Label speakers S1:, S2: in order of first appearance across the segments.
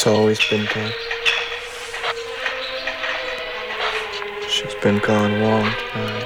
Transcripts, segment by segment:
S1: It's always been there. She's been gone a long time.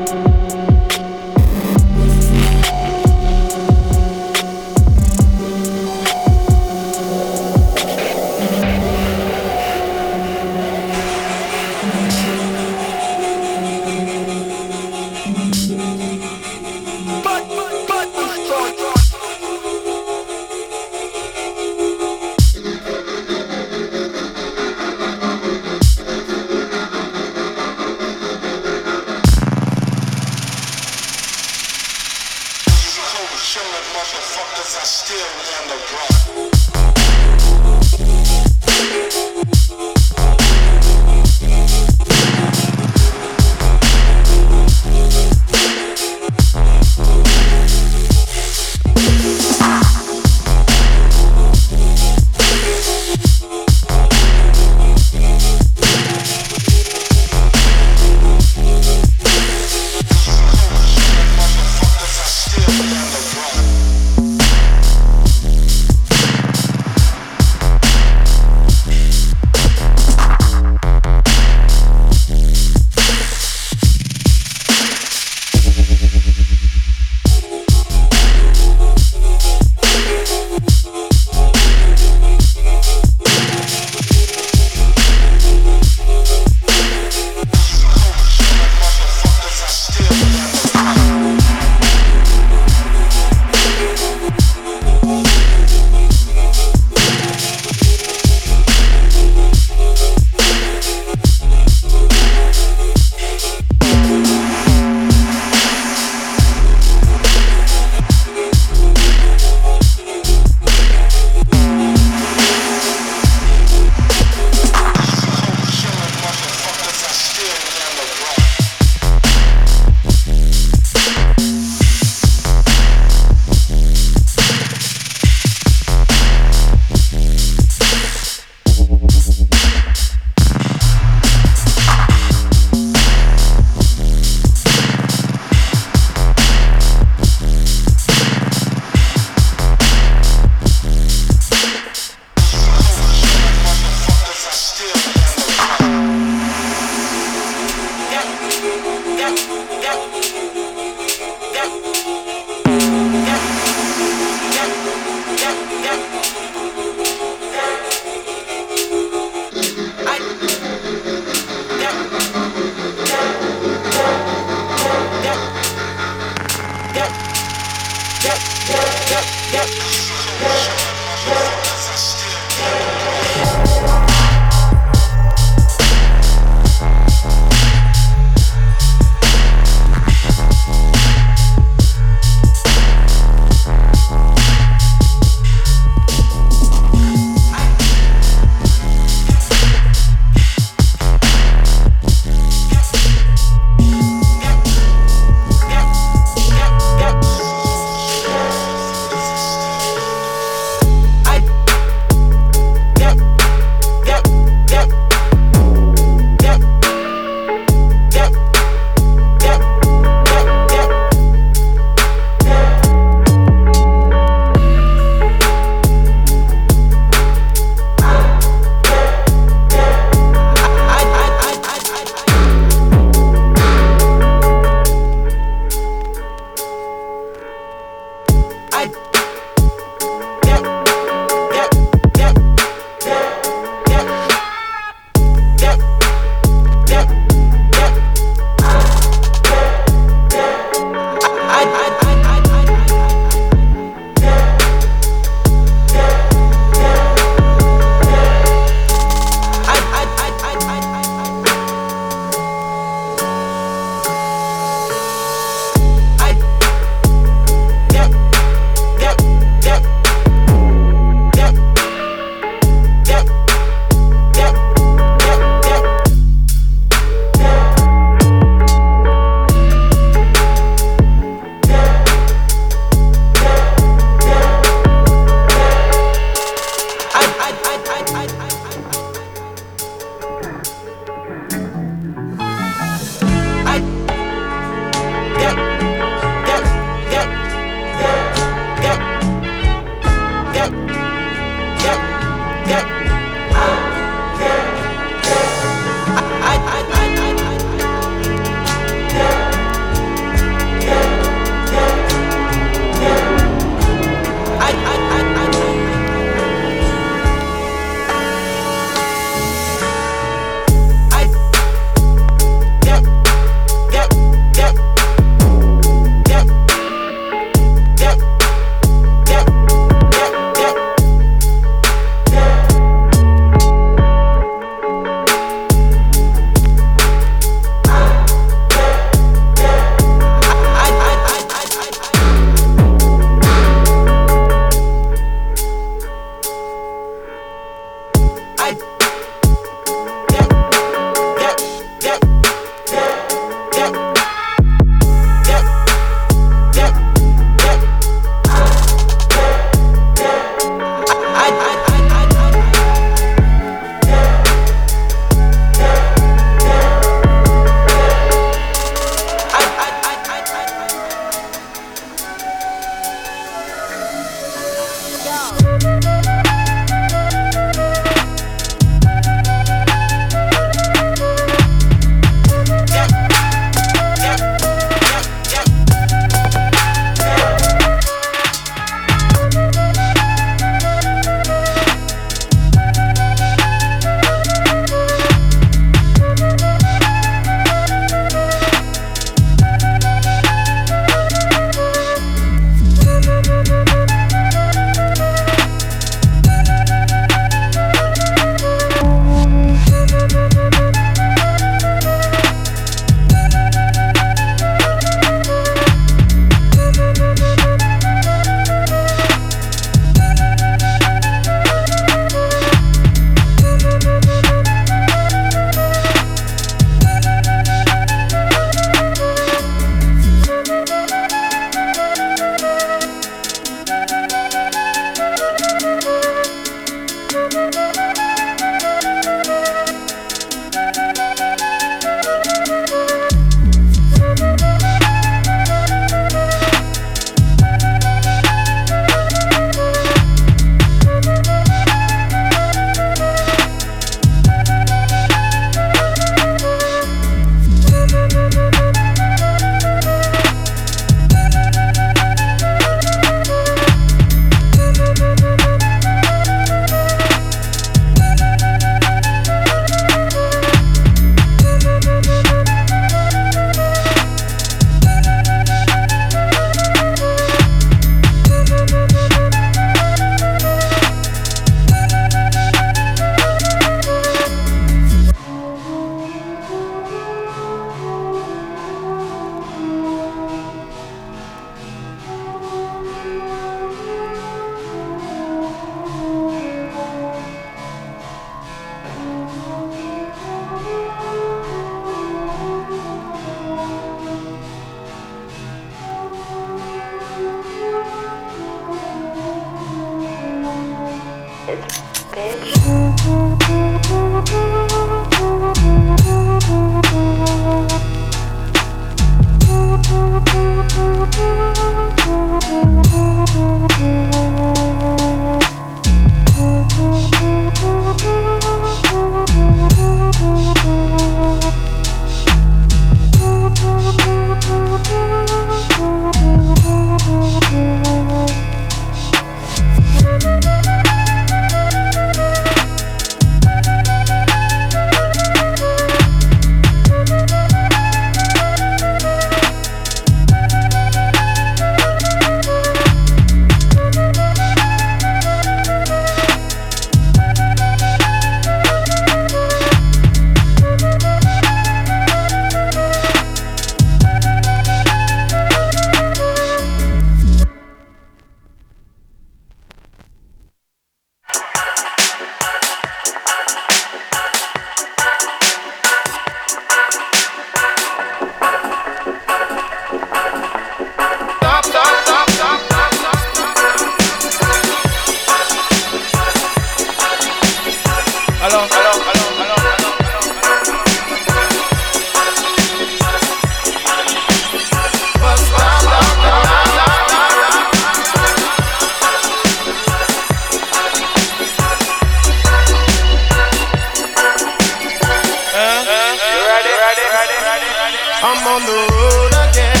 S1: I need my the road girls.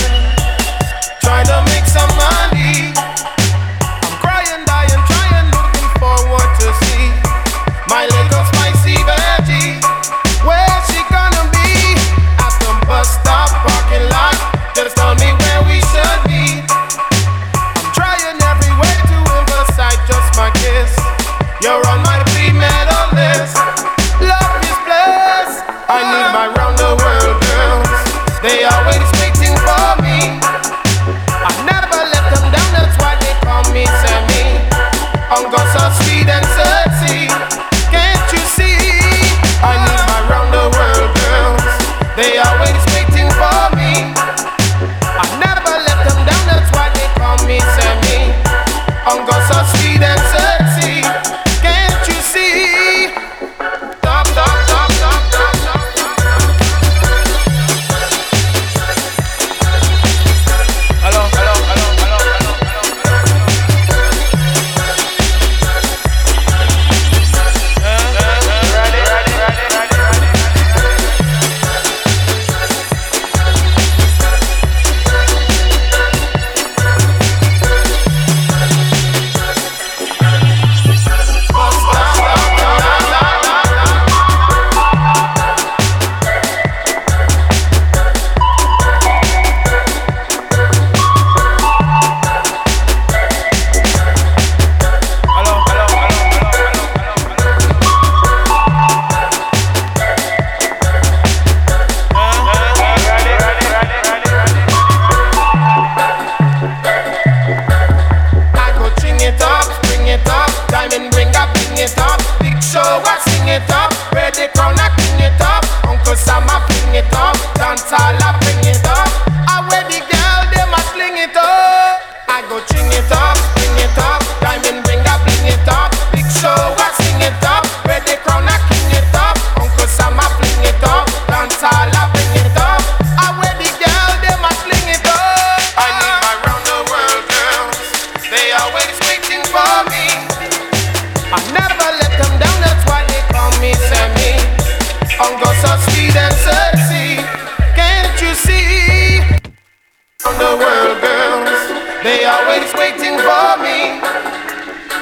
S1: Always waiting for me.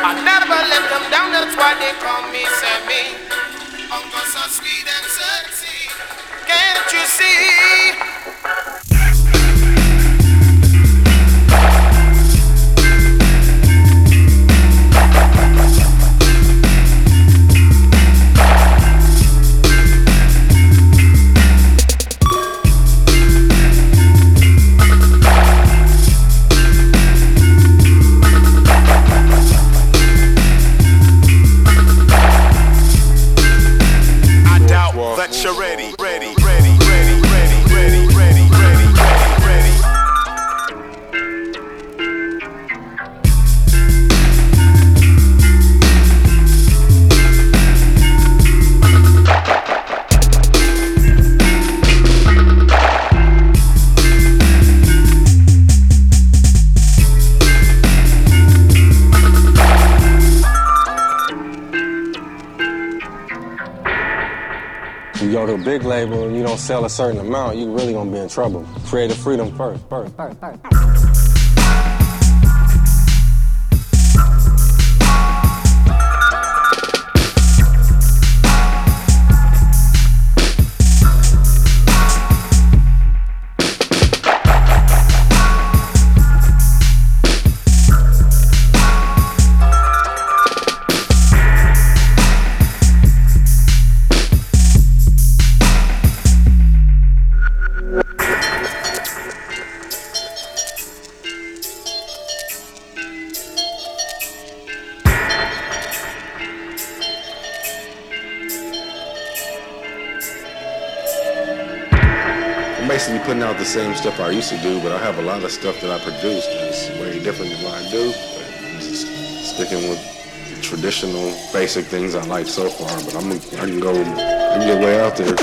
S1: I never let them down, that's why they call me Sammy. Uncle so sweet and sexy. Can't you see? You
S2: go to a big label and you don't sell a certain amount, you really gonna be in trouble. Creative freedom first, first, first, first.
S3: Same stuff I used to do, but I have a lot of stuff that I produce that's way different than what I do. Just sticking with traditional, basic things I like so far. But I'm I can go, I can get way out there.